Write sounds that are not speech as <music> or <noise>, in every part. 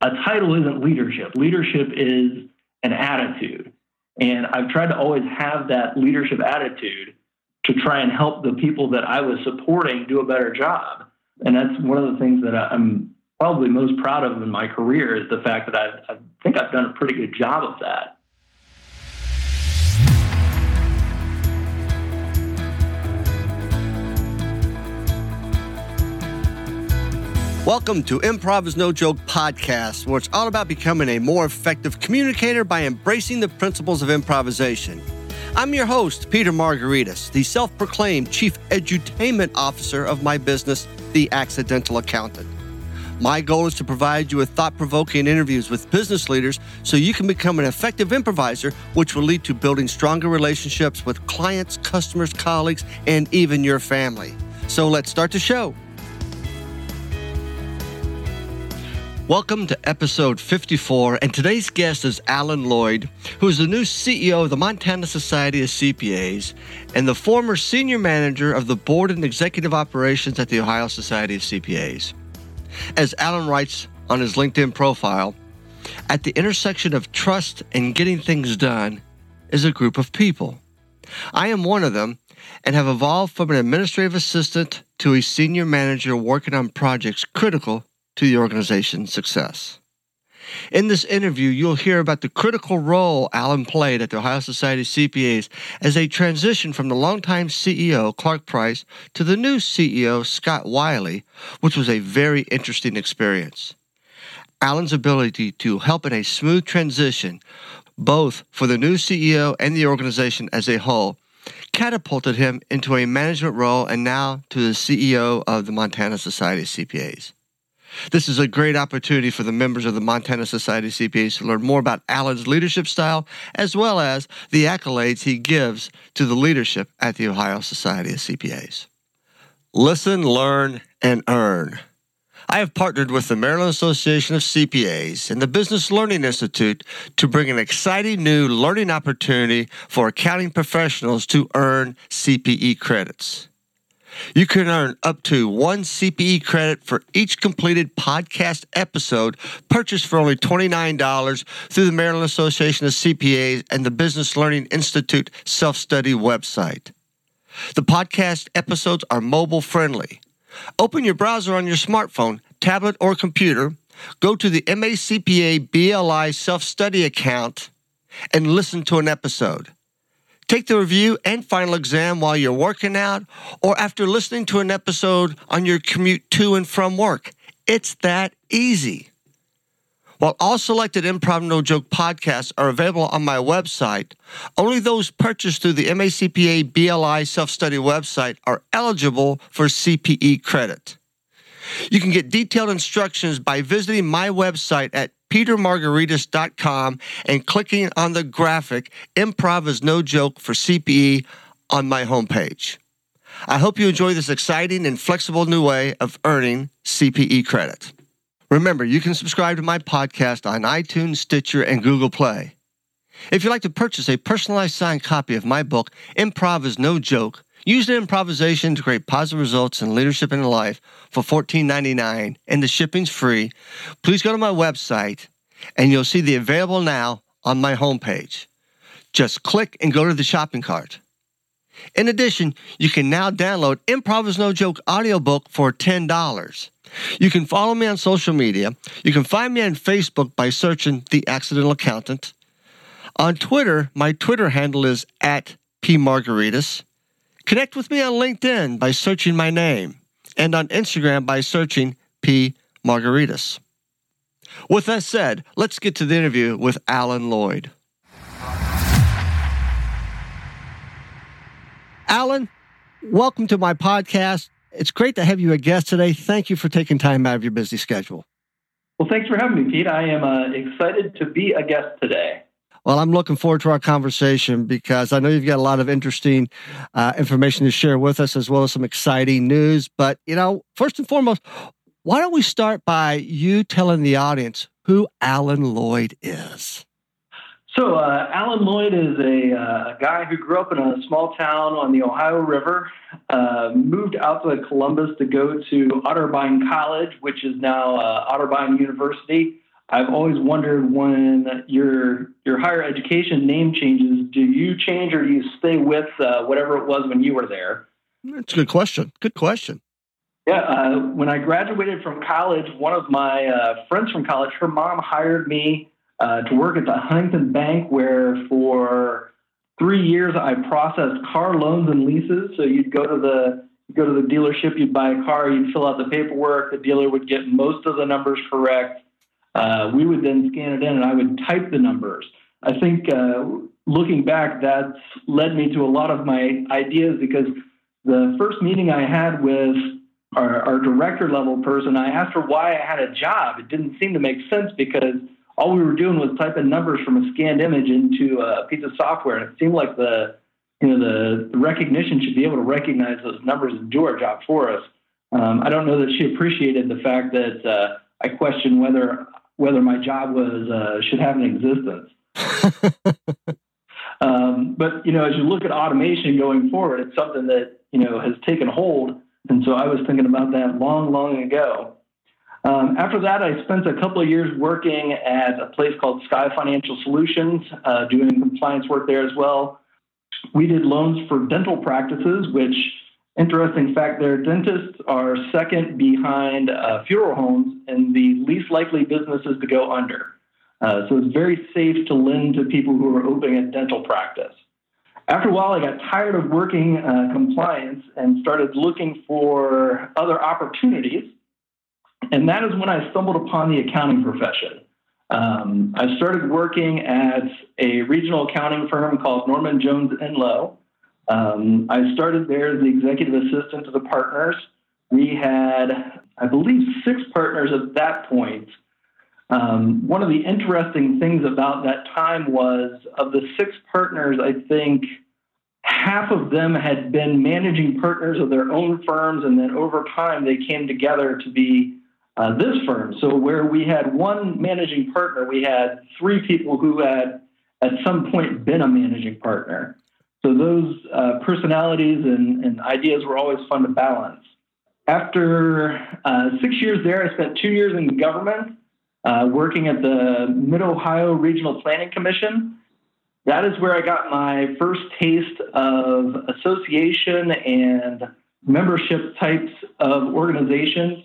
a title isn't leadership. Leadership is an attitude. And I've tried to always have that leadership attitude to try and help the people that I was supporting do a better job. And that's one of the things that I'm probably most proud of in my career is the fact that I, I think I've done a pretty good job of that. Welcome to Improv is No Joke podcast, where it's all about becoming a more effective communicator by embracing the principles of improvisation. I'm your host, Peter Margaritis, the self proclaimed chief edutainment officer of my business, The Accidental Accountant. My goal is to provide you with thought provoking interviews with business leaders so you can become an effective improviser, which will lead to building stronger relationships with clients, customers, colleagues, and even your family. So let's start the show. Welcome to episode 54, and today's guest is Alan Lloyd, who is the new CEO of the Montana Society of CPAs and the former senior manager of the board and executive operations at the Ohio Society of CPAs. As Alan writes on his LinkedIn profile, at the intersection of trust and getting things done is a group of people. I am one of them and have evolved from an administrative assistant to a senior manager working on projects critical to the organization's success. In this interview, you'll hear about the critical role Alan played at the Ohio Society of CPAs as they transitioned from the longtime CEO, Clark Price, to the new CEO, Scott Wiley, which was a very interesting experience. Alan's ability to help in a smooth transition, both for the new CEO and the organization as a whole, catapulted him into a management role and now to the CEO of the Montana Society of CPAs. This is a great opportunity for the members of the Montana Society of CPAs to learn more about Alan's leadership style as well as the accolades he gives to the leadership at the Ohio Society of CPAs. Listen, learn, and earn. I have partnered with the Maryland Association of CPAs and the Business Learning Institute to bring an exciting new learning opportunity for accounting professionals to earn CPE credits. You can earn up to one CPE credit for each completed podcast episode purchased for only $29 through the Maryland Association of CPAs and the Business Learning Institute self study website. The podcast episodes are mobile friendly. Open your browser on your smartphone, tablet, or computer, go to the MACPA BLI self study account, and listen to an episode. Take the review and final exam while you're working out or after listening to an episode on your commute to and from work. It's that easy. While all selected Improv No Joke podcasts are available on my website, only those purchased through the MACPA BLI self study website are eligible for CPE credit. You can get detailed instructions by visiting my website at petermargaritis.com and clicking on the graphic Improv is No Joke for CPE on my homepage. I hope you enjoy this exciting and flexible new way of earning CPE credit. Remember, you can subscribe to my podcast on iTunes, Stitcher, and Google Play. If you'd like to purchase a personalized signed copy of my book, Improv is No Joke, Use an improvisation to create positive results in leadership and life for $14.99 and the shipping's free. Please go to my website and you'll see the available now on my homepage. Just click and go to the shopping cart. In addition, you can now download Improv is No Joke audiobook for $10. You can follow me on social media. You can find me on Facebook by searching The Accidental Accountant. On Twitter, my Twitter handle is at pmargaritis. Connect with me on LinkedIn by searching my name and on Instagram by searching P. Margaritis. With that said, let's get to the interview with Alan Lloyd. Alan, welcome to my podcast. It's great to have you a guest today. Thank you for taking time out of your busy schedule. Well, thanks for having me, Pete. I am uh, excited to be a guest today. Well, I'm looking forward to our conversation because I know you've got a lot of interesting uh, information to share with us, as well as some exciting news. But, you know, first and foremost, why don't we start by you telling the audience who Alan Lloyd is? So, uh, Alan Lloyd is a, uh, guy who grew up in a small town on the Ohio River, uh, moved out to Columbus to go to Otterbein College, which is now uh, Otterbein University. I've always wondered when your your higher education name changes, do you change or do you stay with uh, whatever it was when you were there? That's a good question. Good question. Yeah, uh, when I graduated from college, one of my uh, friends from college, her mom hired me uh, to work at the Huntington Bank, where for three years I processed car loans and leases. So you'd go to the go to the dealership, you'd buy a car, you'd fill out the paperwork. The dealer would get most of the numbers correct. Uh, we would then scan it in, and I would type the numbers. I think uh, looking back, that's led me to a lot of my ideas because the first meeting I had with our, our director level person, I asked her why I had a job. It didn't seem to make sense because all we were doing was typing numbers from a scanned image into a piece of software, and it seemed like the you know the, recognition should be able to recognize those numbers and do our job for us. Um, I don't know that she appreciated the fact that uh, I questioned whether whether my job was uh, should have an existence. <laughs> um, but you know, as you look at automation going forward, it's something that you know has taken hold, and so I was thinking about that long, long ago. Um, after that, I spent a couple of years working at a place called Sky Financial Solutions, uh, doing compliance work there as well. We did loans for dental practices, which, interesting fact there, dentists are second behind uh, funeral homes and the least likely businesses to go under. Uh, so it's very safe to lend to people who are opening a dental practice. After a while, I got tired of working uh, compliance and started looking for other opportunities. And that is when I stumbled upon the accounting profession. Um, I started working at a regional accounting firm called Norman Jones Enlow. Um, I started there as the executive assistant to the partners. We had, I believe, six partners at that point. Um, one of the interesting things about that time was of the six partners, I think half of them had been managing partners of their own firms, and then over time they came together to be uh, this firm. So where we had one managing partner, we had three people who had at some point been a managing partner. So those uh, personalities and, and, ideas were always fun to balance. After uh, six years there, I spent two years in government uh, working at the Mid Ohio Regional Planning Commission. That is where I got my first taste of association and membership types of organizations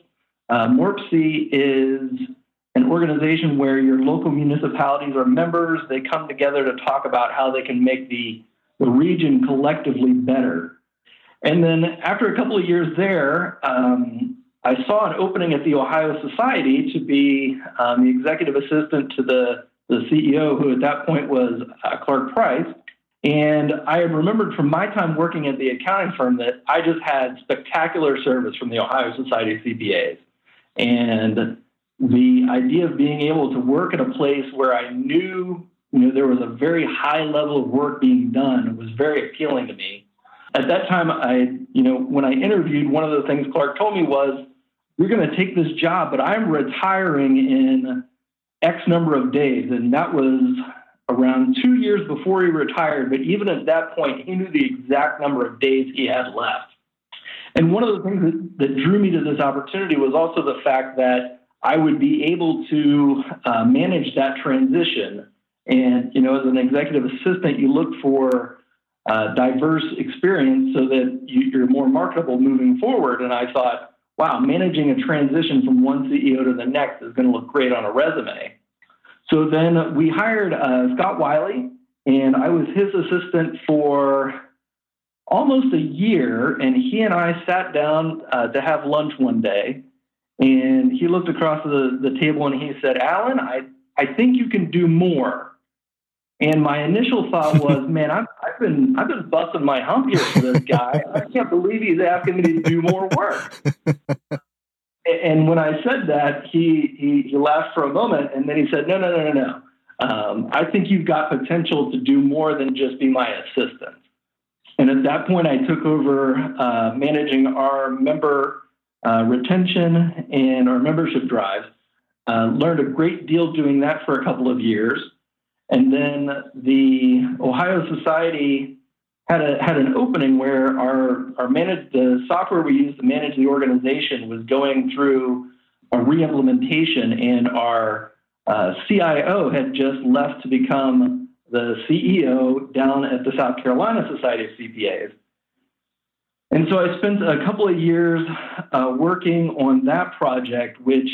uh, MORPC is an organization where your local municipalities are members. They come together to talk about how they can make the, the region collectively better. And then after a couple of years there, um, I saw an opening at the Ohio Society to be um, the executive assistant to the, the CEO, who at that point was uh, Clark Price. And I remembered from my time working at the accounting firm that I just had spectacular service from the Ohio Society of CPAs. And the idea of being able to work at a place where I knew you know, there was a very high level of work being done It was very appealing to me. At that time, I, you know, when I interviewed, one of the things Clark told me was, "You're going to take this job, but I'm retiring in X number of days," and that was around two years before he retired. But even at that point, he knew the exact number of days he had left. And one of the things that, that drew me to this opportunity was also the fact that I would be able to uh, manage that transition. And, you know, as an executive assistant, you look for uh, diverse experience so that you, you're more marketable moving forward. And I thought, wow, managing a transition from one CEO to the next is going to look great on a resume. So then we hired uh, Scott Wiley, and I was his assistant for almost a year, and he and I sat down uh, to have lunch one day, and he looked across the, the table and he said, "Alan, I I think you can do more." And my initial thought was, <laughs> "Man, I've, I've been I've been busting my hump here for this guy. I can't believe he's asking me to do more work." <laughs> and when I said that, he, he he laughed for a moment, and then he said, "No, no, no, no, no." Um, I think you've got potential to do more than just be my assistant. And at that point, I took over uh, managing our member uh, retention and our membership drive. Uh, learned a great deal doing that for a couple of years. And then the Ohio Society had, a, had an opening where our, our managed, the software we used to manage the organization was going through a re-implementation and our uh, CIO had just left to become the CEO down at the South Carolina Society of CPAs. And so I spent a couple of years uh, working on that project, which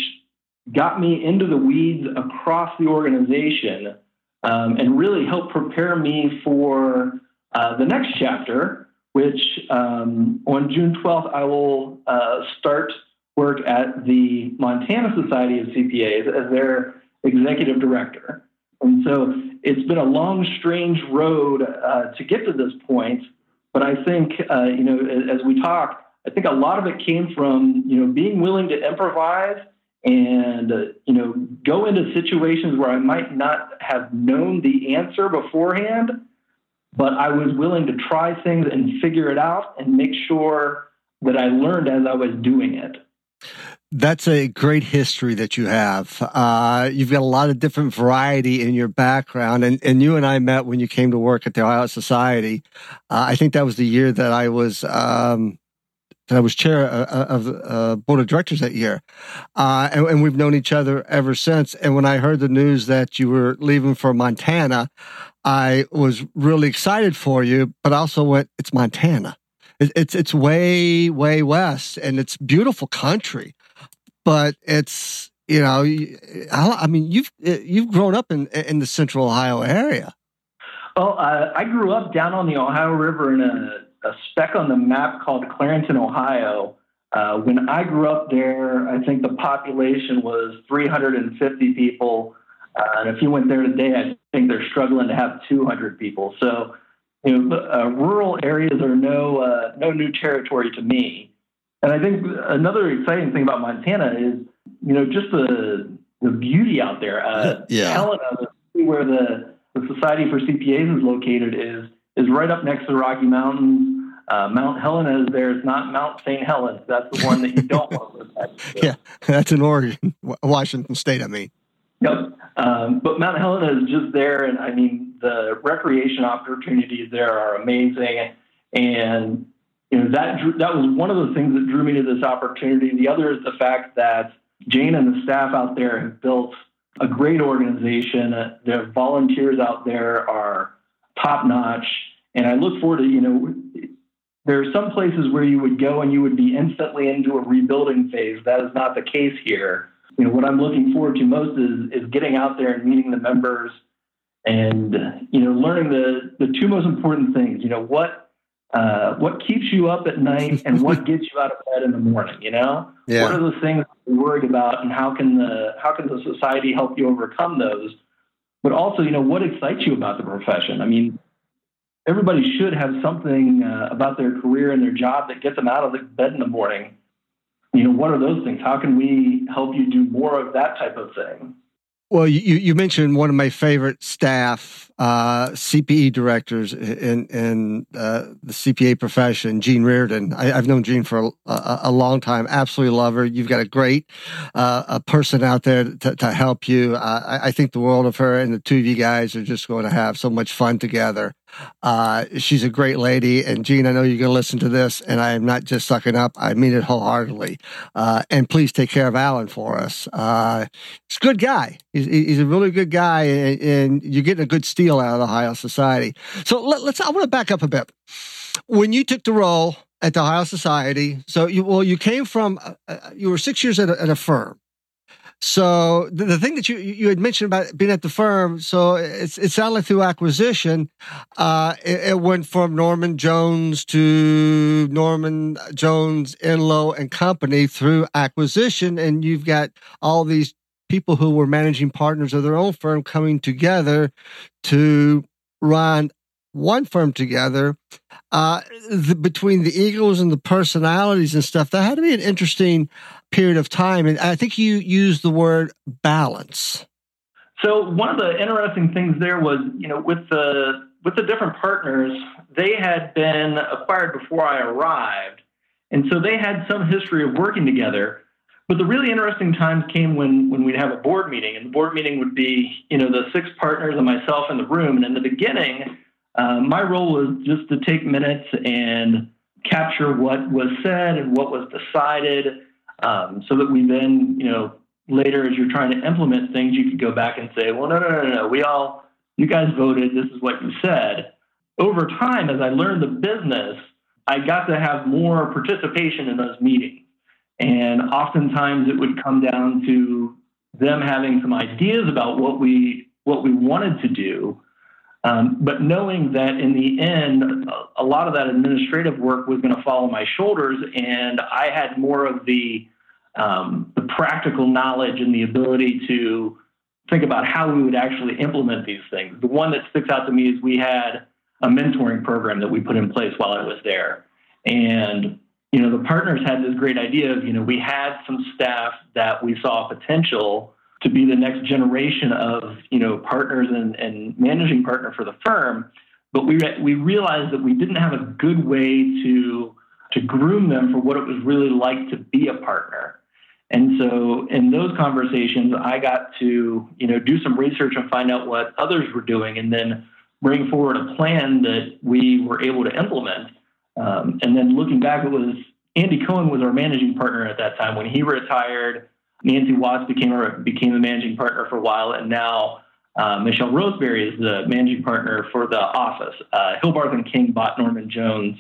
got me into the weeds across the organization um, and really helped prepare me for uh, the next chapter, which um, on June 12th, I will uh, start work at the Montana Society of CPAs as their executive director. And so it's been a long, strange road uh, to get to this point. But I think, uh, you know, as we talk, I think a lot of it came from, you know, being willing to improvise and, uh, you know, go into situations where I might not have known the answer beforehand, but I was willing to try things and figure it out and make sure that I learned as I was doing it. That's a great history that you have. Uh, you've got a lot of different variety in your background, and, and you and I met when you came to work at the Ohio Society. Uh, I think that was the year that I was um, I was chair uh, uh, of the uh, board of directors that year, uh, and, and, we've known each other ever since. And when I heard the news that you were leaving for Montana, I was really excited for you, but also went, "It's Montana." it's it's way way west and it's beautiful country but it's you know i mean you've you've grown up in in the central ohio area well uh, i grew up down on the ohio river in a, a speck on the map called clarington ohio uh, when i grew up there i think the population was 350 people uh, and if you went there today i think they're struggling to have 200 people so you know, uh, rural areas are no uh, no new territory to me. And I think another exciting thing about Montana is, you know, just the the beauty out there. Uh, yeah. Helena, where the, the Society for CPAs is located, is is right up next to the Rocky Mountains. Uh, Mount Helena is there. It's not Mount St. Helens. That's the one that you don't want to live at. So. <laughs> Yeah, that's in Oregon, Washington State. I mean. Yep. Um, but Mount Helena is just there, and I mean the recreation opportunities there are amazing, and you know that that was one of the things that drew me to this opportunity. The other is the fact that Jane and the staff out there have built a great organization. Their volunteers out there are top notch, and I look forward to you know. There are some places where you would go and you would be instantly into a rebuilding phase. That is not the case here you know, what I'm looking forward to most is is getting out there and meeting the members and you know learning the the two most important things. You know what uh, what keeps you up at night and what gets you out of bed in the morning. You know, yeah. what are the things you're worried about, and how can the how can the society help you overcome those? But also, you know, what excites you about the profession? I mean, everybody should have something uh, about their career and their job that gets them out of the bed in the morning you know, what are those things? How can we help you do more of that type of thing? Well, you, you mentioned one of my favorite staff uh, CPE directors in in uh, the CPA profession, Gene Reardon. I, have known Gene for a, a, long time. Absolutely love her. You've got a great uh, a person out there to, to help you. I, I, think the world of her, and the two of you guys are just going to have so much fun together. Uh, she's a great lady. And Jean, I know you're going to listen to this, and I am not just sucking up. I mean it wholeheartedly. Uh, and please take care of Alan for us. Uh, he's a good guy. He's, he's, a really good guy, and, and, you're getting a good steal out of the Ohio Society. So let, let's, I want to back up a bit. When you took the role at the Ohio Society, so you, well, you came from, uh, uh, you were six years at a, at a firm. So the, the, thing that you you had mentioned about being at the firm, so it's it sounded like through acquisition, uh, it, it, went from Norman Jones to Norman Jones, Enlow and Company through acquisition, and you've got all these people who were managing partners of their own firm coming together to run one firm together. Uh, the, between the egos and the personalities and stuff, that had to be an interesting period of time. And I think you used the word balance. So one of the interesting things there was, you know, with the with the different partners, they had been acquired before I arrived, and so they had some history of working together. But the really interesting times came when when we'd have a board meeting, and the board meeting would be, you know, the six partners and myself in the room. And in the beginning, uh, my role was just to take minutes and capture what was said and what was decided um, so that we then, you know, later, as you're trying to implement things, you could go back and say, well, no, no, no, no, we all, you guys voted, this is what you said. Over time, as I learned the business, I got to have more participation in those meetings. And oftentimes it would come down to them having some ideas about what we what we wanted to do, um, but knowing that in the end, a lot of that administrative work was going to fall on my shoulders, and I had more of the um, the practical knowledge and the ability to think about how we would actually implement these things. The one that sticks out to me is we had a mentoring program that we put in place while I was there, and you know the partners had this great idea of you know we had some staff that we saw potential to be the next generation of you know partners and, and managing partner for the firm. But we we realized that we didn't have a good way to to groom them for what it was really like to be a partner. And so in those conversations, I got to you know do some research and find out what others were doing, and then bring forward a plan that we were able to implement. Um, and then looking back, it was Andy Cohen was our managing partner at that time. When he retired, Nancy Watts became our, became the managing partner for a while, and now uh, Michelle Roseberry is the managing partner for the office. Uh, and King bought Norman Jones,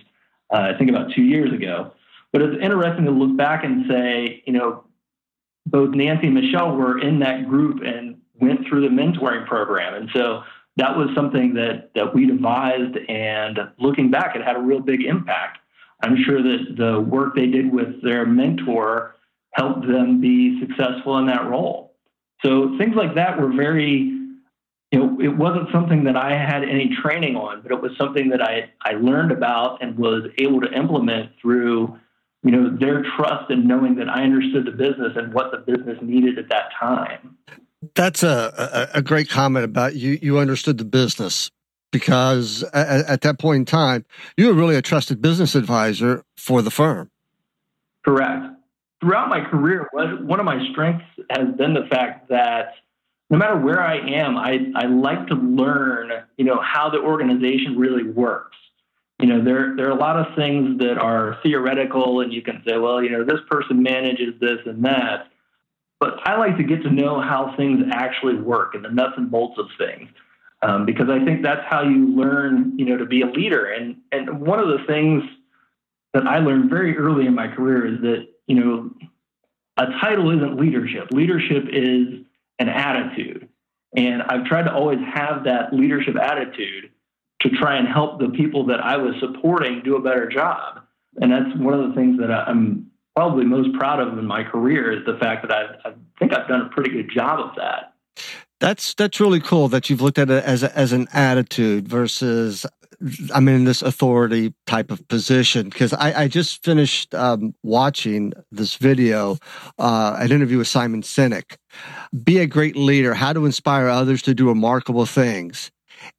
uh, I think, about two years ago. But it's interesting to look back and say, you know, both Nancy and Michelle were in that group and went through the mentoring program, and so that was something that that we devised. And looking back, it had a real big impact. I'm sure that the work they did with their mentor help them be successful in that role. So things like that were very, you know, it wasn't something that I had any training on, but it was something that I, I learned about and was able to implement through, you know, their trust and knowing that I understood the business and what the business needed at that time. That's a, a, a great comment about you. You understood the business because at, at that point in time, you were really a trusted business advisor for the firm. Correct throughout my career, one of my strengths has been the fact that no matter where I am, I, I like to learn, you know, how the organization really works. You know, there, there are a lot of things that are theoretical and you can say, well, you know, this person manages this and that. But I like to get to know how things actually work and the nuts and bolts of things. Um, because I think that's how you learn, you know, to be a leader. And and one of the things that I learned very early in my career is that you know, a title isn't leadership. Leadership is an attitude. And I've tried to always have that leadership attitude to try and help the people that I was supporting do a better job. And that's one of the things that I'm probably most proud of in my career is the fact that i I think I've done a pretty good job of that. That's that's really cool that you've looked at it as a, as an attitude versus I'm in this authority type of position because I, I just finished um, watching this video, uh, an interview with Simon Sinek. Be a great leader, how to inspire others to do remarkable things.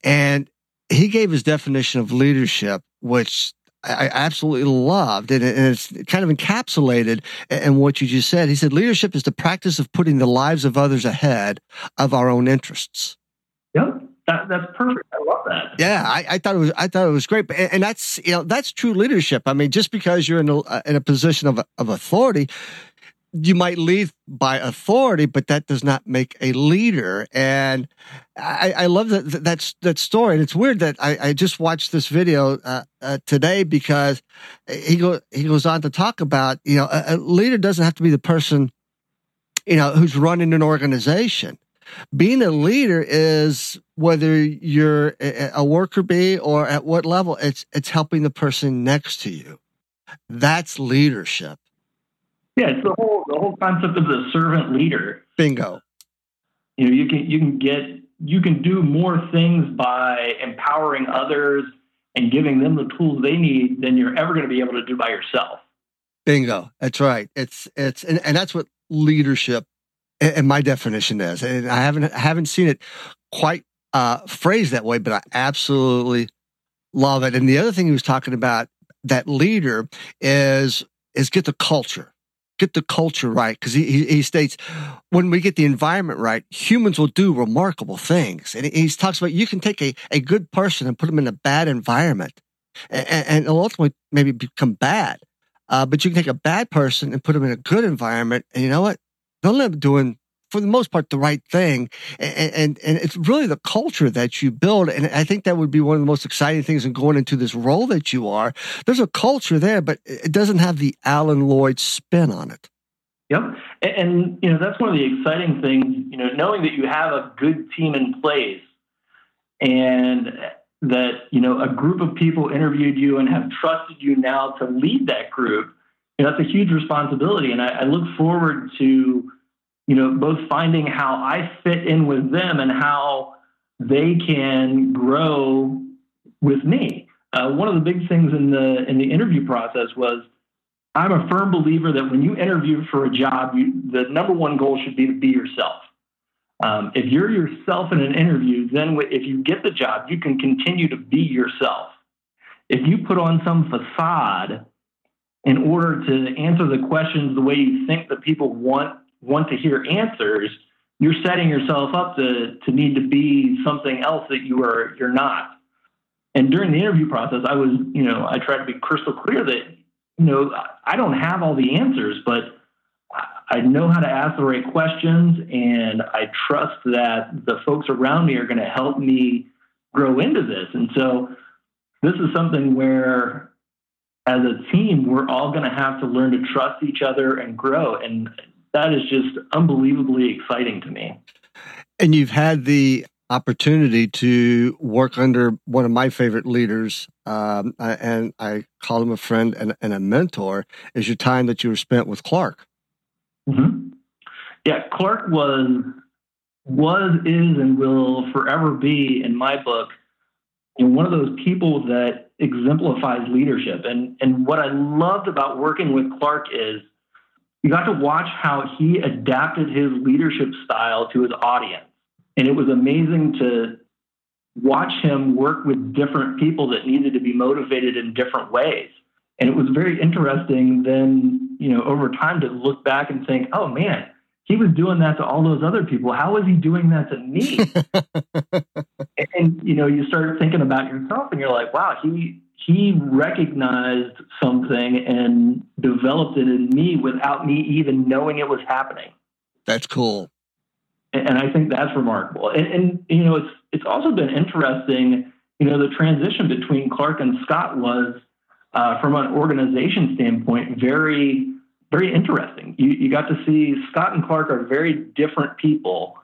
And he gave his definition of leadership, which I absolutely loved, and it's kind of encapsulated in what you just said. He said, Leadership is the practice of putting the lives of others ahead of our own interests. That, that's perfect. I love that. Yeah, I, I, thought it was. I thought it was great, and, and, that's you know that's true leadership. I mean, just because you're in a in a position of of authority, you might lead by authority, but that does not make a leader. And I, I love that that's that story. And it's weird that I, I just watched this video uh, uh, today because he go he goes on to talk about you know a, a leader doesn't have to be the person you know who's running an organization being a leader is whether you're a worker bee or at what level, it's it's helping the person next to you. That's leadership. Yeah, it's the whole the whole concept of the servant leader. Bingo. You know, you can you can get you can do more things by empowering others and giving them the tools they need than you're ever going to be able to do by yourself. Bingo. That's right. It's it's and, and that's what leadership and my definition is, and I haven't haven't seen it quite uh, phrased that way, but I absolutely love it. And the other thing he was talking about that leader is is get the culture, get the culture right, because he, he, states when we get the environment right, humans will do remarkable things. And he, talks about you can take a a good person and put them in a bad environment, and, and ultimately maybe become bad. Uh, but you can take a bad person and put them in a good environment, and you know what? They'll end up doing for the most part the right thing. And, and and it's really the culture that you build and i think that would be one of the most exciting things in going into this role that you are. There's a culture there but it doesn't have the alan lloyd spin on it. Yep. And, and you know that's one of the exciting things you know knowing that you have a good team in place and that you know a group of people interviewed you and have trusted you now to lead that group know, that's a huge responsibility and I, I look forward to you know, both finding how I fit in with them and how they can grow with me. Uh, one of the big things in the in the interview process was I'm a firm believer that when you interview for a job, you, the number one goal should be to be yourself. Um, if you're yourself in an interview, then if you get the job, you can continue to be yourself. If you put on some facade in order to answer the questions the way you think that people want want to hear answers, you're setting yourself up to, to need to be something else that you are you're not. And during the interview process, I was, you know, I tried to be crystal clear that, you know, I don't have all the answers, but I know how to ask the right questions, and I trust that the folks around me are going to help me grow into this. And so, this is something where, as a team, we're all going to have to learn to trust each other and grow. And that is just unbelievably exciting to me. And you've had the opportunity to work under one of my favorite leaders, um, and I call him a friend and, and, a mentor, is your time that you were spent with Clark. Mm-hmm. Yeah, Clark was, was, is, and will forever be, in my book, know, one of those people that exemplifies leadership. And, and what I loved about working with Clark is you got to watch how he adapted his leadership style to his audience. And it was amazing to watch him work with different people that needed to be motivated in different ways. And it was very interesting then, you know, over time to look back and think, oh man, he was doing that to all those other people. How is he doing that to me? <laughs> and, you know, you start thinking about yourself and you're like, wow, he he recognized something and developed it in me without me even knowing it was happening. That's cool. And I think that's remarkable. And, and you know, it's it's also been interesting. You know, the transition between Clark and Scott was, uh, from an organization standpoint, very very interesting. You you got to see Scott and Clark are very different people.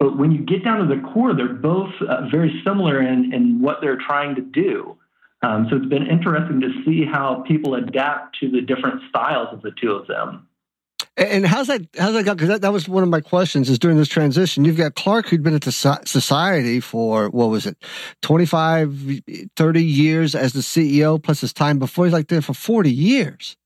But when you get down to the core, they're both uh, very similar in, in what they're trying to do. Um, so it's been interesting to see how people adapt to the different styles of the two of them. And how's that? How's that? Because that, that was one of my questions. Is during this transition, you've got Clark who'd been at the society for what was it, 25, 30 years as the CEO, plus his time before. He's like there for forty years.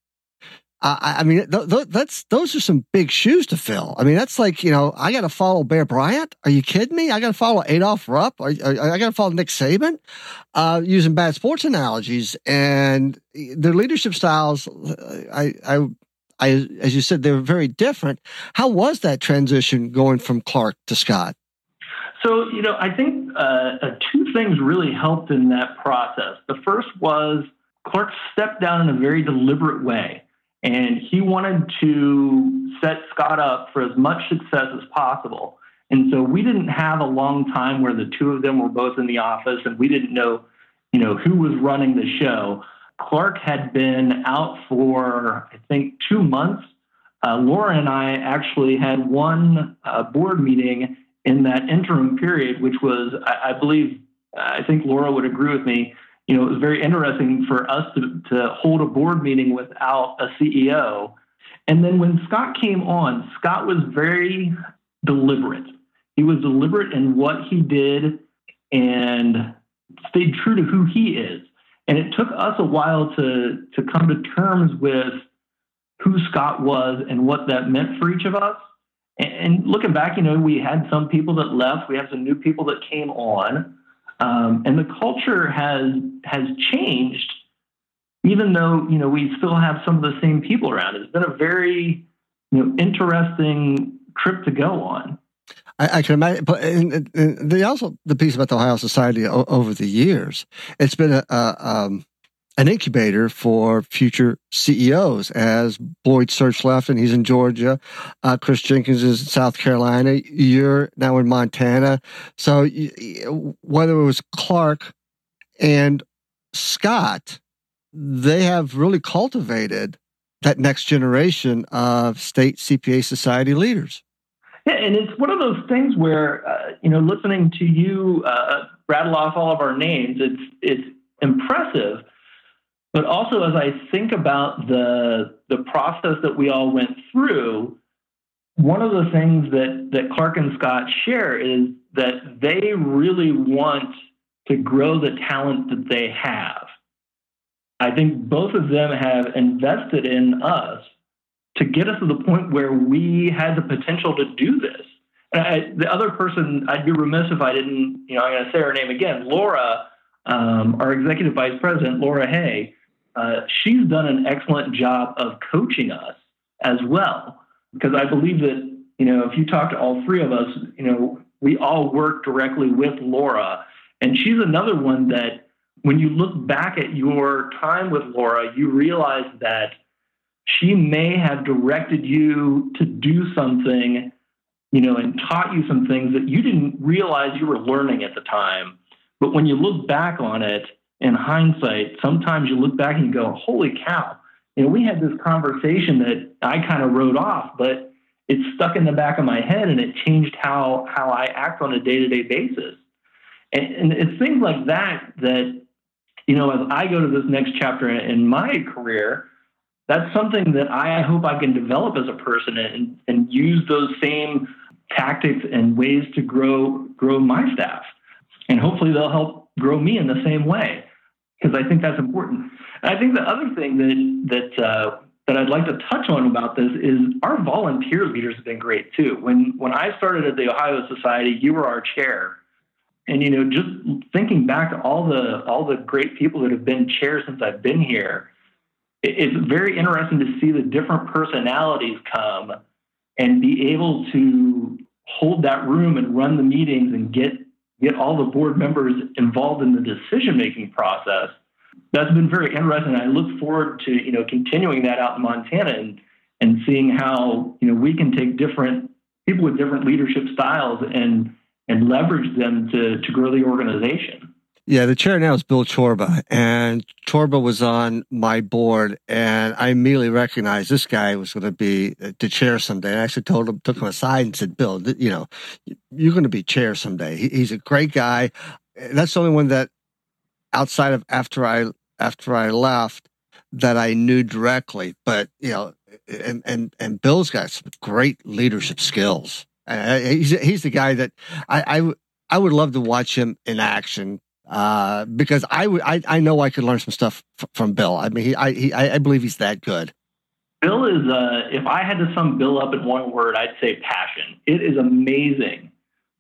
I, I mean, th- th- that's those are some big shoes to fill. I mean, that's like you know, I got to follow Bear Bryant. Are you kidding me? I got to follow Adolph Rupp. I, I, I got to follow Nick Saban. Uh, using bad sports analogies and their leadership styles. I, I, I, as you said, they were very different. How was that transition going from Clark to Scott? So, you know, I think uh, uh two things really helped in that process. The first was Clark stepped down in a very deliberate way. And he wanted to set Scott up for as much success as possible. And so we didn't have a long time where the two of them were both in the office and we didn't know, you know, who was running the show. Clark had been out for, I think, two months. Uh, Laura and I actually had one uh, board meeting in that interim period, which was, I, I believe, I think Laura would agree with me, you know, it was very interesting for us to, to hold a board meeting without a CEO. And then when Scott came on, Scott was very deliberate. He was deliberate in what he did and stayed true to who he is. And it took us a while to, to come to terms with who Scott was and what that meant for each of us. And looking back, you know, we had some people that left, we have some new people that came on. Um, and the culture has has changed, even though you know we still have some of the same people around. It's been a very you know interesting trip to go on. I, I can imagine, but the also the piece about the Ohio Society o- over the years, it's been a, a um, an incubator for future CEOs. As Boyd Search left and he's in Georgia, uh, Chris Jenkins is in South Carolina. You're now in Montana. So whether it was Clark and Scott, they have really cultivated that next generation of state CPA society leaders. Yeah, and it's one of those things where uh, you know, listening to you uh, rattle off all of our names, it's it's impressive. But also, as I think about the the process that we all went through, one of the things that that Clark and Scott share is that they really want to grow the talent that they have. I think both of them have invested in us to get us to the point where we had the potential to do this. I, the other person, I'd be remiss if I didn't, you know, I'm going to say her name again, Laura, um, our executive vice president, Laura Hay. Uh, she's done an excellent job of coaching us as well, because I believe that, you know, if you talk to all three of us, you know, we all work directly with Laura. And she's another one that when you look back at your time with Laura, you realize that she may have directed you to do something, you know, and taught you some things that you didn't realize you were learning at the time. But when you look back on it in hindsight, sometimes you look back and you go, holy cow, you know, we had this conversation that I kind of wrote off, but it stuck in the back of my head and it changed how, how I act on a day to day basis. And, and it's things like that that, you know, as I go to this next chapter in my career, that's something that I hope I can develop as a person and, and use those same tactics and ways to grow grow my staff. And hopefully they'll help grow me in the same way because I think that's important. And I think the other thing that that uh, that I'd like to touch on about this is our volunteer leaders have been great too. When when I started at the Ohio Society, you were our chair. And you know, just thinking back to all the all the great people that have been chairs since I've been here, it's very interesting to see the different personalities come and be able to hold that room and run the meetings and get get all the board members involved in the decision making process. That's been very interesting. I look forward to you know continuing that out in Montana and and seeing how you know we can take different people with different leadership styles and and leverage them to to grow the organization. Yeah, the chair now is Bill Chorba, and Chorba was on my board, and I immediately recognized this guy was going to be the chair someday. I actually told him, took him aside, and said, "Bill, you know, you're going to be chair someday." he's a great guy. That's the only one that, outside of after I after I left, that I knew directly. But you know, and and and Bill's got some great leadership skills. Uh, he's he's the guy that I, I I would love to watch him in action uh, because I, I, I know I could learn some stuff f- from Bill. I mean, he, I, he, I believe he's that good. Bill is, uh, if I had to sum Bill up in one word, I'd say passion. It is amazing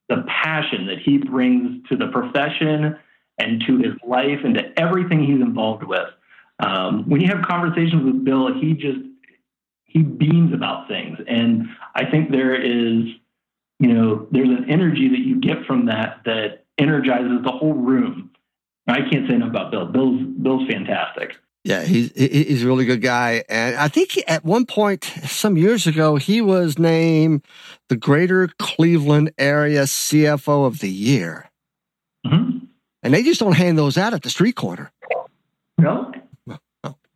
the passion that he brings to the profession and to his life and to everything he's involved with. Um, when you have conversations with Bill, he just he beams about things, and I think there is, you know, there's an energy that you get from that that energizes the whole room. I can't say enough about Bill. Bill's Bill's fantastic. Yeah, he's he's a really good guy, and I think at one point some years ago he was named the Greater Cleveland Area CFO of the Year. Mm-hmm. And they just don't hand those out at the street corner. No. no,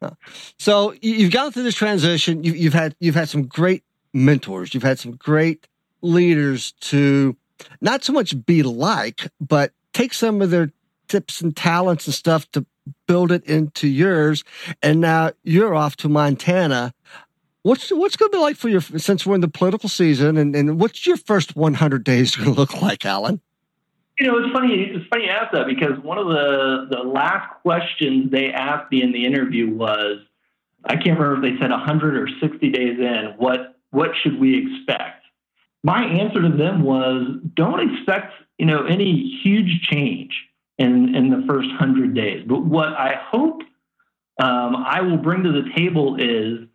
no. So you've gone through this transition. You've, you've had you've had some great mentors. You've had some great leaders to not so much be like, but take some of their tips and talents and stuff to build it into yours. And now you're off to Montana. What's what's going to be like for your since we're in the political season, and, and what's your first 100 days going to look like, Alan? You know, it's funny. It's funny you ask that because one of the the last questions they asked me in the interview was, I can't remember if they said 100 or 60 days in. What what should we expect? My answer to them was don't expect you know any huge change in in the first hundred days. But what I hope um, I will bring to the table is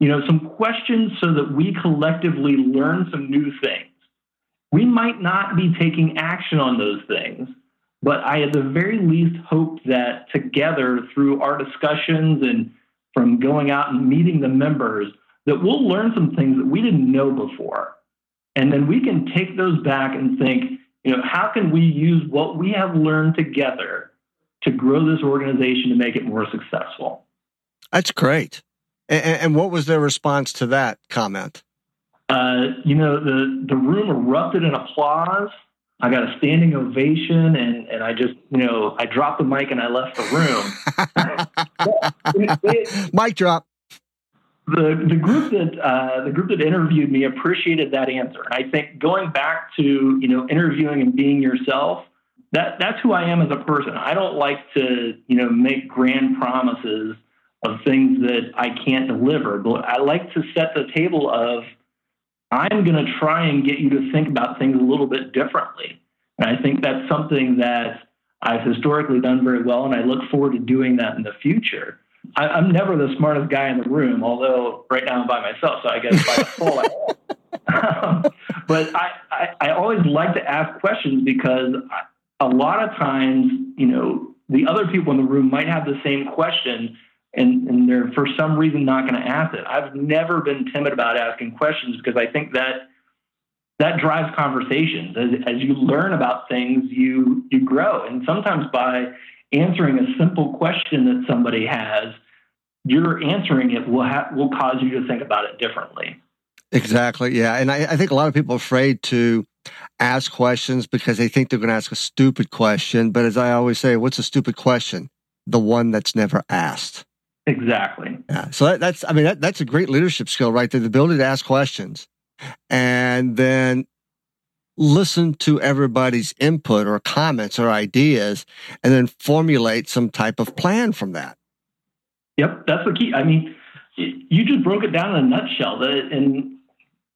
you know some questions so that we collectively learn some new things. We might not be taking action on those things, but I at the very least hope that together through our discussions and from going out and meeting the members, that we'll learn some things that we didn't know before. And then we can take those back and think, you know, how can we use what we have learned together to grow this organization to make it more successful? That's great. And, and what was their response to that comment? Uh, you know, the, the room erupted in applause. I got a standing ovation, and, and I just, you know, I dropped the mic and I left the room. <laughs> <laughs> mic drop. The, the group that uh, the group that interviewed me appreciated that answer, and I think going back to you know interviewing and being yourself, that that's who I am as a person. I don't like to you know make grand promises of things that I can't deliver, but I like to set the table of I'm going to try and get you to think about things a little bit differently. And I think that's something that I've historically done very well, and I look forward to doing that in the future. I, am never the smartest guy in the room, although right now I'm by myself, so I guess by <laughs> default I am. <laughs> but I, I, I always like to ask questions because a lot of times, you know, the other people in the room might have the same question and, and they're for some reason not going to ask it. I've never been timid about asking questions because I think that that drives conversations. As, as you learn about things, you you grow, and sometimes by answering a simple question that somebody has, you're answering it will ha- will cause you to think about it differently. Exactly. Yeah, and I, I think a lot of people are afraid to ask questions because they think they're going to ask a stupid question. But as I always say, what's a stupid question? The one that's never asked. Exactly. Yeah. So that, that's, I mean, that, that's a great leadership skill right there. The ability to ask questions and then listen to everybody's input or comments or ideas and then formulate some type of plan from that. Yep. That's the key. I mean, you just broke it down in a nutshell. And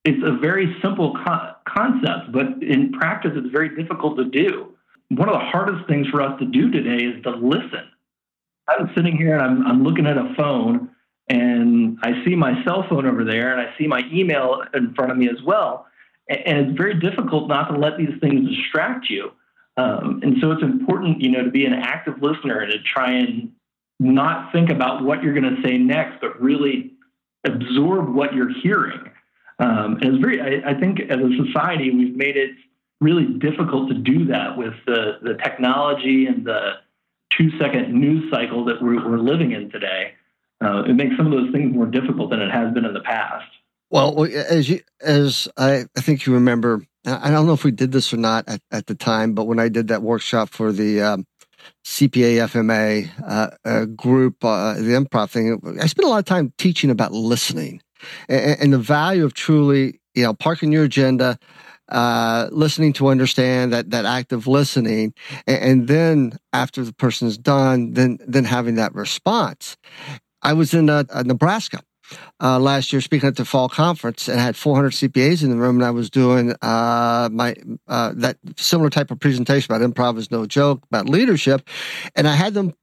it's a very simple co- concept, but in practice, it's very difficult to do. One of the hardest things for us to do today is to listen. I'm sitting here and I'm, I'm looking at a phone and I see my cell phone over there and I see my email in front of me as well. And it's very difficult not to let these things distract you. Um, and so it's important, you know, to be an active listener and to try and not think about what you're going to say next, but really absorb what you're hearing. Um, and it's very, I, I think as a society, we've made it really difficult to do that with the, the technology and the, two second news cycle that we're, we're living in today, uh, it makes some of those things more difficult than it has been in the past. Well, as you, as I, I think you remember, I don't know if we did this or not at, at the time, but when I did that workshop for the um, CPA FMA uh, uh, group, uh, the improv thing, I spent a lot of time teaching about listening and, and the value of truly, you know, parking your agenda, uh, listening to understand that that active listening, and, and then after the person is done, then then having that response. I was in uh, Nebraska uh, last year speaking at the fall conference and had 400 CPAs in the room, and I was doing uh, my uh, that similar type of presentation about improv is no joke about leadership, and I had them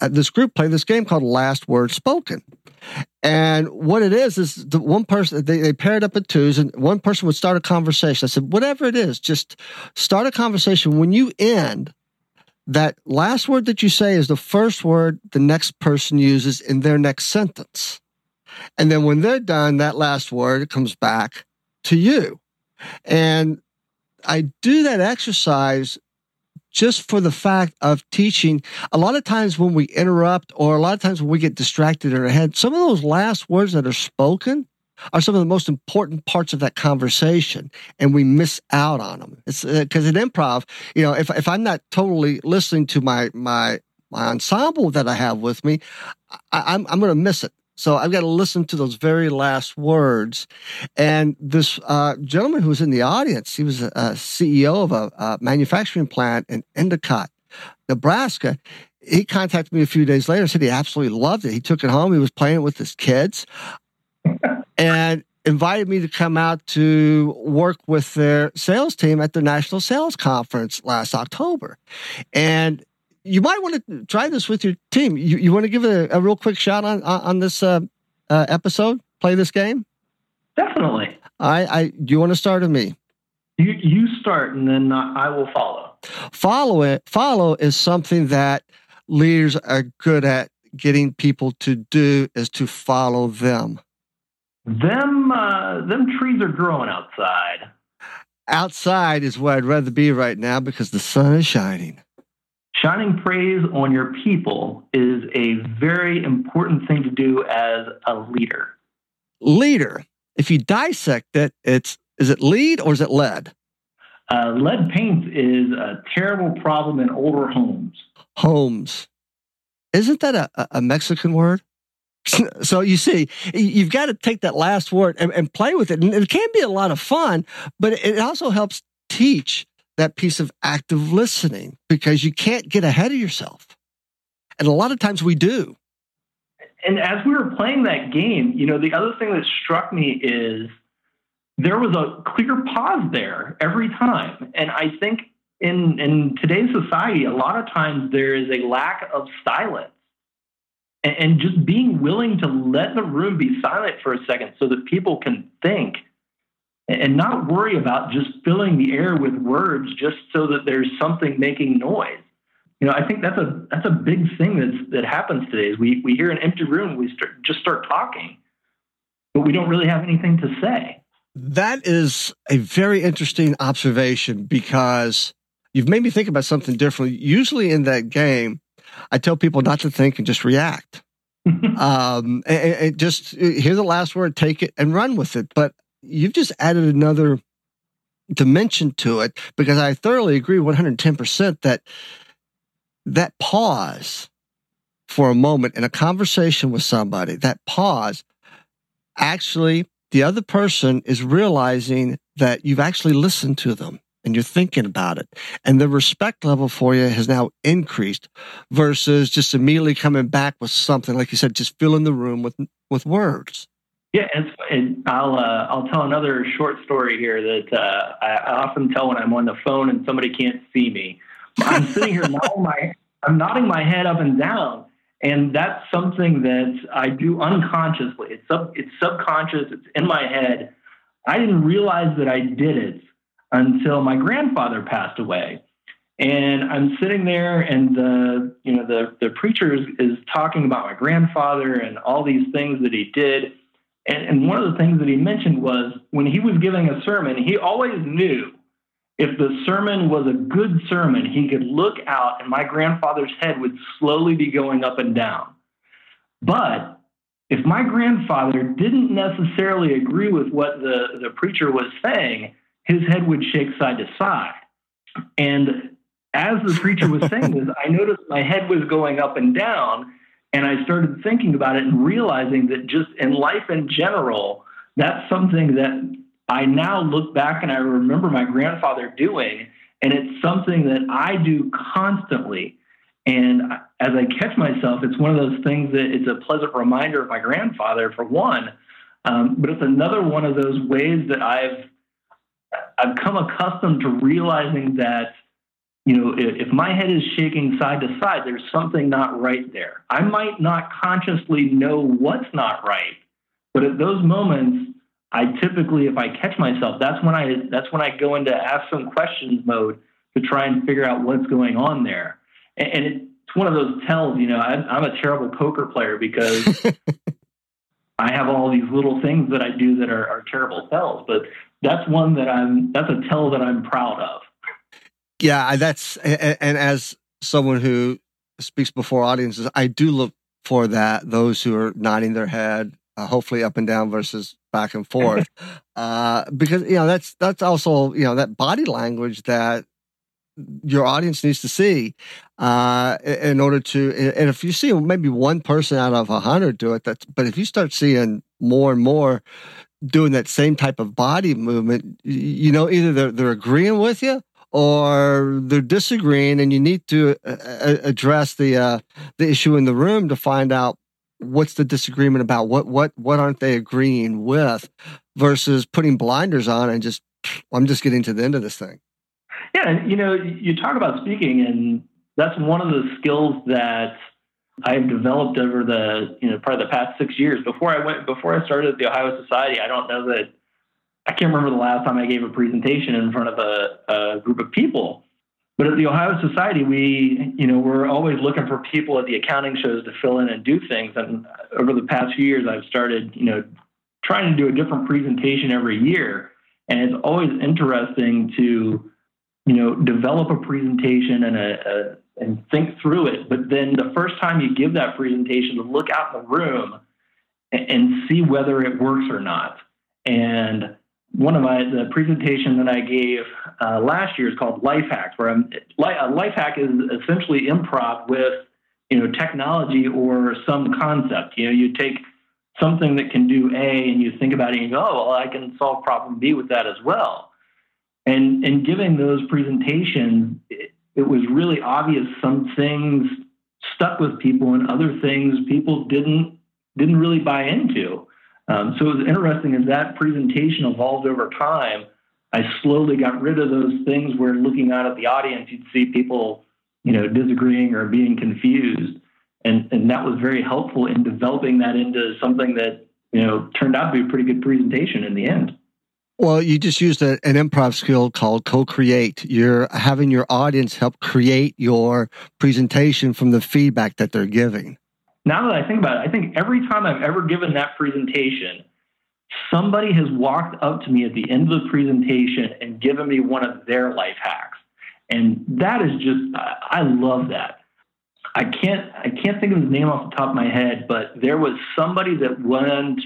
uh, this group play this game called Last Word Spoken. And what it is is the one person they, they paired up in twos, and one person would start a conversation. I said, whatever it is, just start a conversation. When you end, that last word that you say is the first word the next person uses in their next sentence. And then when they're done, that last word comes back to you. And I do that exercise just for the fact of teaching. A lot of times when we interrupt or a lot of times when we get distracted in our head, some of those last words that are spoken are some of the most important parts of that conversation and we miss out on them. It's because uh, in improv, you know, if, if I'm not totally listening to my, my, my ensemble that I have with me, I, I'm, I'm going to miss it. So I've got to listen to those very last words. And this uh, gentleman who was in the audience, he was a, a CEO of a, a, manufacturing plant in Endicott, Nebraska. He contacted me a few days later and said he absolutely loved it. He took it home. He was playing it with his kids <laughs> and invited me to come out to work with their sales team at the national sales conference last October. And you might want to try this with your team. You, you want to give a, a real quick shot on on this uh, uh, episode? Play this game. Definitely. I, I do you want to start with me? You you start, and then I will follow. Follow it. Follow is something that leaders are good at getting people to do is to follow them. Them, uh, them trees are growing outside. Outside is where I'd rather be right now because the sun is shining. Shining praise on your people is a very important thing to do as a leader. Leader. If you dissect it, it's is it lead or is it lead? Uh, lead paint is a terrible problem in older homes. Homes. Isn't that a, a Mexican word? <laughs> So you see, you've got to take that last word and, and, play with it. And it can be a lot of fun, but it also helps teach that piece of active listening because you can't get ahead of yourself. And a lot of times we do. And as we were playing that game, you know, the other thing that struck me is there was a clear pause there every time. And I think in, in today's society, a lot of times there is a lack of silence. And, and just being willing to let the room be silent for a second so that people can think and not worry about just filling the air with words just so that there's something making noise. You know, I think that's a that's a big thing that's that happens today. Is we we hear an empty room, we start, just start talking, but we don't really have anything to say. That is a very interesting observation because you've made me think about something differently. Usually in that game, I tell people not to think and just react. <laughs> um, and, and just hear the last word, take it and run with it. But you've just added another dimension to it because I thoroughly agree 110% that that pause for a moment in a conversation with somebody, that pause actually the other person is realizing that you've actually listened to them and you're thinking about it. And the respect level for you has now increased versus just immediately coming back with something, like you said, just filling the room with, with words. Yeah, and, I'll uh, I'll tell another short story here that uh, I, I often tell when I'm on the phone and somebody can't see me. I'm sitting here nodding my I'm nodding my head up and down, and that's something that I do unconsciously. It's sub it's subconscious. It's in my head. I didn't realize that I did it until my grandfather passed away. And I'm sitting there, and the you know the the preacher is, is talking about my grandfather and all these things that he did. And, and one of the things that he mentioned was when he was giving a sermon, he always knew if the sermon was a good sermon, he could look out and my grandfather's head would slowly be going up and down. But if my grandfather didn't necessarily agree with what the, the preacher was saying, his head would shake side to side. And as the preacher was saying this, I noticed my head was going up and down. And I started thinking about it and realizing that just in life in general, that's something that I now look back and I remember my grandfather doing. And it's something that I do constantly. And as I catch myself, it's one of those things that it's a pleasant reminder of my grandfather, for one. Um, but it's another one of those ways that I've I've come accustomed to realizing that, you know, if, if my head is shaking side to side, there's something not right there. I might not consciously know what's not right, but at those moments, I typically, if I catch myself, that's when I that's when I go into ask some questions mode to try and figure out what's going on there. And, and it's one of those tells. You know, I, I'm a terrible poker player because <laughs> I have all these little things that I do that are, are terrible tells. But that's one that I'm that's a tell that I'm proud of. Yeah, that's and, and as someone who speaks before audiences, I do look for that those who are nodding their head, uh, hopefully up and down versus back and forth, <laughs> uh, because you know that's that's also you know that body language that your audience needs to see uh, in order to and if you see maybe one person out of a hundred do it that's but if you start seeing more and more doing that same type of body movement, you know, either they're, they're agreeing with you or they're disagreeing, and you need to uh, uh, address the uh, the issue in the room to find out what's the disagreement about. What what what aren't they agreeing with? Versus putting blinders on and just I'm just getting to the end of this thing. Yeah, you know, you talk about speaking, and that's one of the skills that I've developed over the you know probably the past six years. Before I went before I started the Ohio Society, I don't know that I can't remember the last time I gave a presentation in front of a, a group of people. But at the Ohio Society, we, you know, we're always looking for people at the accounting shows to fill in and do things. And over the past few years, I've started, you know, trying to do a different presentation every year. And it's always interesting to, you know, develop a presentation and a, a and think through it. But then the first time you give that presentation, to look out in the room and, and see whether it works or not. And one of my the presentation that I gave uh, last year is called Life Hacks, where I'm, a life hack is essentially improv with you know technology or some concept. You know, you take something that can do A and you think about it and you go, oh, well, I can solve problem B with that as well. And and giving those presentations, it, it was really obvious some things stuck with people and other things people didn't didn't really buy into. Um, so it was interesting as that presentation evolved over time. I slowly got rid of those things where looking out at the audience, you'd see people, you know, disagreeing or being confused. And, and that was very helpful in developing that into something that, you know, turned out to be a pretty good presentation in the end. Well, you just used a, an improv skill called co-create. You're having your audience help create your presentation from the feedback that they're giving now that I think about it, I think every time I've ever given that presentation, somebody has walked up to me at the end of the presentation and given me one of their life hacks. And that is just, I love that. I can't, I can't think of his name off the top of my head, but there was somebody that went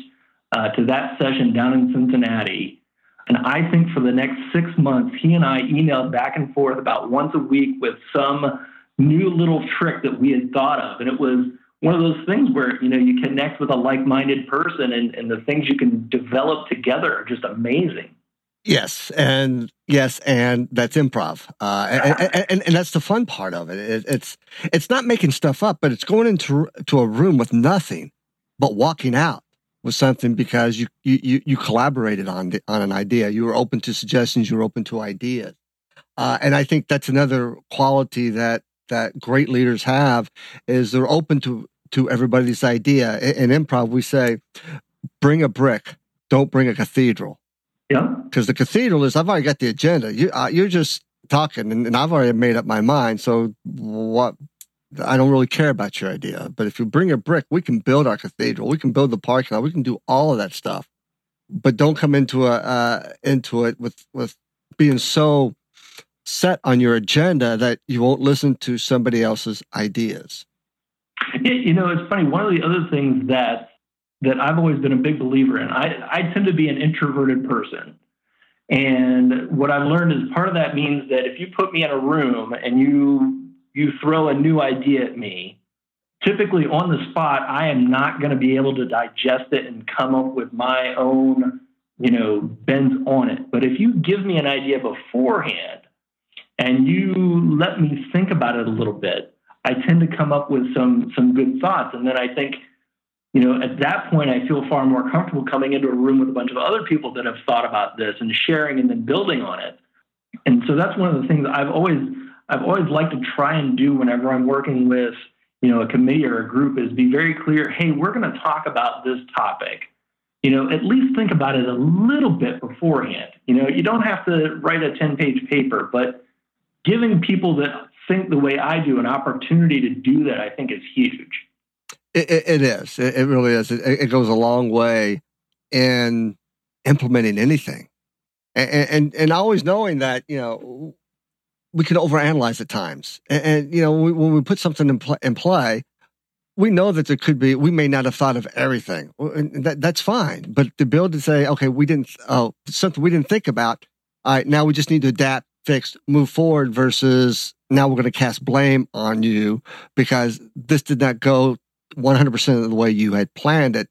uh, to that session down in Cincinnati. And I think for the next six months, he and I emailed back and forth about once a week with some new little trick that we had thought of. And it was, one of those things where you know you connect with a like-minded person and, and the things you can develop together are just amazing. Yes and yes and that's improv uh, and, and, and, that's the fun part of it. it it's it's not making stuff up but it's going into to a room with nothing but walking out with something because you you you collaborated on the, on an idea. You were open to suggestions you were open to ideas. Uh, and i think that's another quality that that great leaders have is they're open to to everybody's idea. In, in improv, we say, bring a brick, don't bring a cathedral. Yeah. Because the cathedral is, I've already got the agenda. You, uh, you're just talking, and, and I've already made up my mind. So what? I don't really care about your idea. But if you bring a brick, we can build our cathedral. We can build the parking lot. We can do all of that stuff. But don't come into a uh, into it with with being so set on your agenda that you won't listen to somebody else's ideas. You know, it's funny. One of the other things that that I've always been a big believer in. I, I tend to be an introverted person. And what I've learned is part of that means that if you put me in a room and you you throw a new idea at me, typically on the spot, I am not going to be able to digest it and come up with my own, you know, bends on it. But if you give me an idea beforehand and you let me think about it a little bit, I tend to come up with some some good thoughts, and then I think, you know, at that point, I feel far more comfortable coming into a room with a bunch of other people that have thought about this and sharing and then building on it. And so that's one of the things I've always I've always liked to try and do whenever I'm working with you know a committee or a group is be very clear. Hey, we're going to talk about this topic. You know, at least think about it a little bit beforehand. You know, you don't have to write a 10 page paper, but giving people that think the way I do, an opportunity to do that, I think is huge. it, it is. It, it, really is. It, it, goes a long way in implementing anything, and, and and always knowing that you know we can overanalyze at times, and, and you know we, when we put something in, pl- in play. We know that there could be, we may not have thought of everything. And that, that's fine. But to be able to say, okay, we didn't, oh, something we didn't think about. All right, now we just need to adapt fix move forward versus now we're going to cast blame on you because this did not go 100% of the way you had planned it.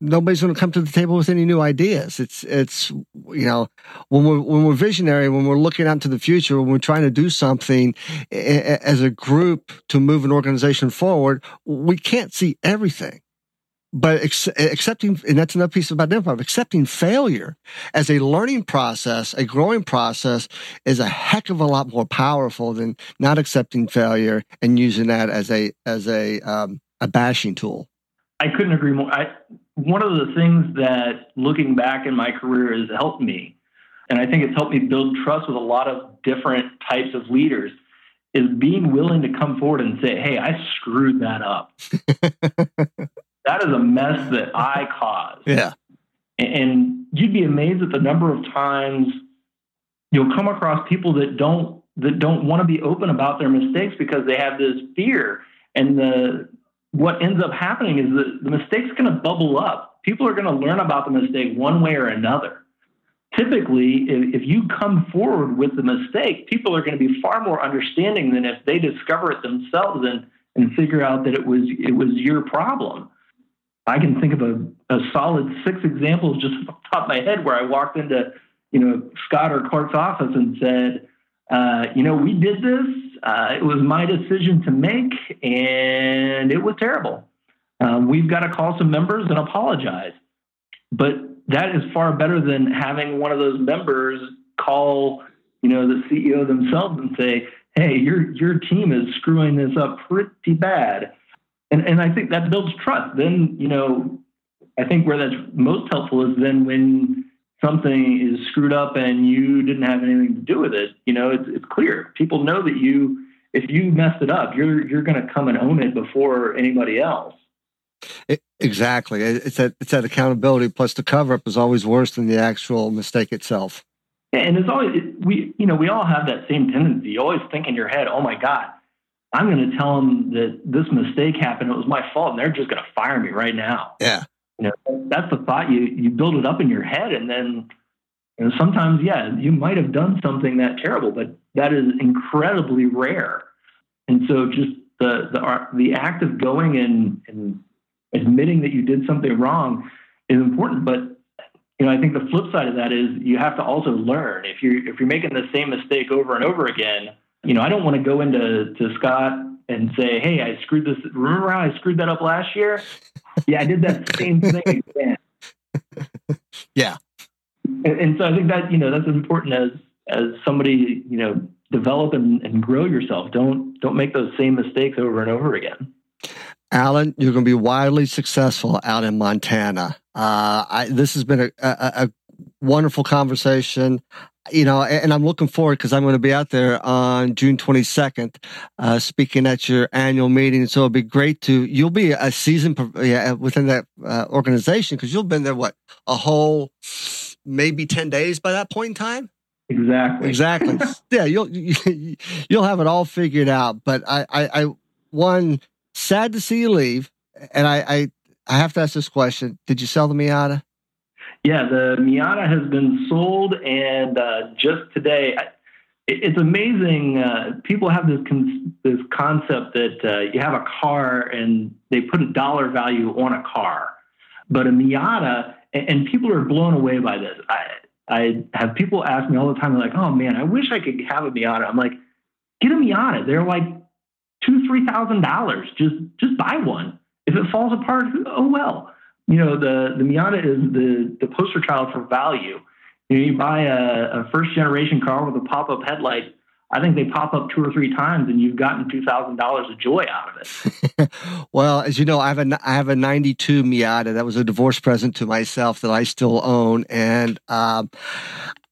Nobody's going to come to the table with any new ideas. It's, it's, you know, when we're, when we're visionary, when we're looking out to the future, when we're trying to do something as a group to move an organization forward, we can't see everything but ex- accepting, and that's another piece about improv, accepting failure as a learning process, a growing process is a heck of a lot more powerful than not accepting failure and using that as a, as a, um, a bashing tool. I couldn't agree more. I, one of the things that looking back in my career has helped me, and I think it's helped me build trust with a lot of different types of leaders, is being willing to come forward and say, Hey, I screwed that up. <laughs> that is a mess that I caused. Yeah. And you'd be amazed at the number of times you'll come across people that don't that don't want to be open about their mistakes because they have this fear. And the what ends up happening is that the mistake's going to bubble up. People are going to learn about the mistake one way or another. Typically, if, if you come forward with the mistake, people are going to be far more understanding than if they discover it themselves and, and figure out that it was it was your problem. I can think of a, a solid six examples just off the top of my head where I walked into, you know, Scott or Clark's office and said, uh, you know, we did this. Uh, it was my decision to make, and it was terrible. Um, we've got to call some members and apologize. But that is far better than having one of those members call, you know, the CEO themselves and say, "Hey, your your team is screwing this up pretty bad." And and I think that builds trust. Then you know, I think where that's most helpful is then when something is screwed up and you didn't have anything to do with it, you know, it's, it's clear. People know that you, if you messed it up, you're you're going to come and own it before anybody else. It, exactly. It's that it's that accountability. Plus, the cover up is always worse than the actual mistake itself. And it's always we, you know, we all have that same tendency. You always think in your head, "Oh my God, I'm going to tell them that this mistake happened. It was my fault, and they're just going to fire me right now." Yeah. You know, that's the thought. You you build it up in your head, and then you know, sometimes, yeah, you might have done something that terrible, but that is incredibly rare. And so, just the the uh, the act of going and, and admitting that you did something wrong is important. But you know, I think the flip side of that is you have to also learn. If you're if you're making the same mistake over and over again, you know, I don't want to go into to Scott and say, "Hey, I screwed this. Remember how I screwed that up last year? yeah, I did that same thing again." <laughs> Yeah. And, and, so I think that you know that's as important as as somebody you know develop and, and grow yourself. Don't don't make those same mistakes over and over again. Alan, you're going to be wildly successful out in Montana. Uh, I, this has been a, a, a wonderful conversation you know, and I'm looking forward because I'm going to be out there on June 22nd, uh, speaking at your annual meeting. So it'll be great to, you'll be a season yeah, within that uh, organization because you'll been there, what, a whole maybe 10 days by that point in time? Exactly. Exactly. <laughs> yeah, you'll, <laughs> you'll have it all figured out. But I, I, I, one, sad to see you leave. And I, I, I have to ask this question. Did you sell the Miata? Yeah, the Miata has been sold, and uh, just today, it's amazing. Uh, people have this con- this concept that uh, you have a car and they put a dollar value on a car, but a Miata, and, and people are blown away by this. I I have people ask me all the time, like, "Oh man, I wish I could have a Miata." I'm like, "Get a Miata. They're like two, three thousand dollars. Just just buy one. If it falls apart, oh well." You know, the, the Miata is the, the poster child for value. You know, you buy a, a first generation car with a pop up headlight. I think they pop up two or three times, and you've gotten two thousand dollars of joy out of it. <laughs> well, as you know, I have a I have a '92 Miata that was a divorce present to myself that I still own, and um,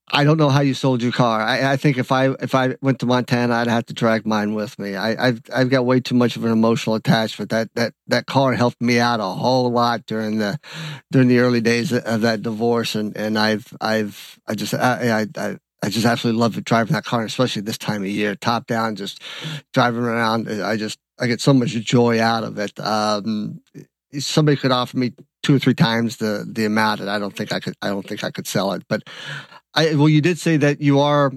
I don't know how you sold your car. I, I, think if I if I went to Montana, I'd have to drag mine with me. I, have I've got way too much of an emotional attachment. That that that car helped me out a whole lot during the during the early days of that divorce, and and I've I've I just I I, I just absolutely love driving that car, especially this time of year, top down, just driving around. I just I get so much joy out of it. Um, somebody could offer me two or three times the the amount, and I don't think I could. I don't think I could sell it, but I, well, you did say that you are,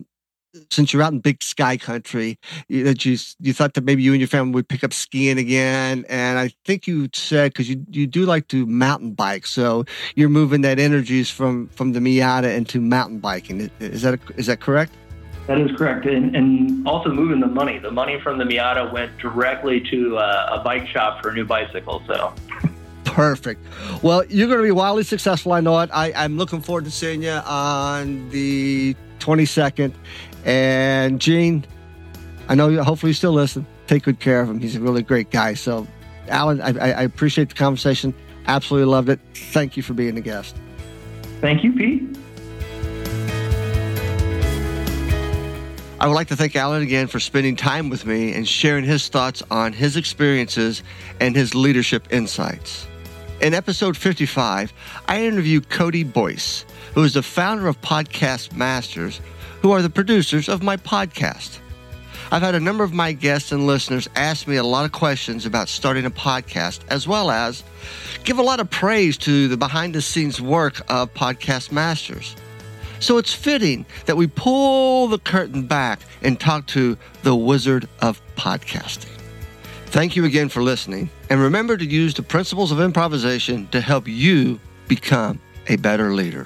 since you're out in big sky country, that you you thought that maybe you and your family would pick up skiing again, and I think you said because you you do like to mountain bike, so you're moving that energies from from the Miata into mountain biking. Is that is that correct? That is correct, and, and also moving the money. The money from the Miata went directly to uh, a bike shop for a new bicycle. So. Perfect. Well, you're going to be wildly successful. I know it. I, I'm looking forward to seeing you on the 22nd. And Gene, I know you, hopefully you still listen. Take good care of him. He's a really great guy. So, Alan, I, I appreciate the conversation. Absolutely loved it. Thank you for being a guest. Thank you, Pete. I would like to thank Alan again for spending time with me and sharing his thoughts on his experiences and his leadership insights. In episode 55, I interview Cody Boyce, who is the founder of Podcast Masters, who are the producers of my podcast. I've had a number of my guests and listeners ask me a lot of questions about starting a podcast, as well as give a lot of praise to the behind the scenes work of Podcast Masters. So it's fitting that we pull the curtain back and talk to the wizard of podcasting. Thank you again for listening, and remember to use the principles of improvisation to help you become a better leader.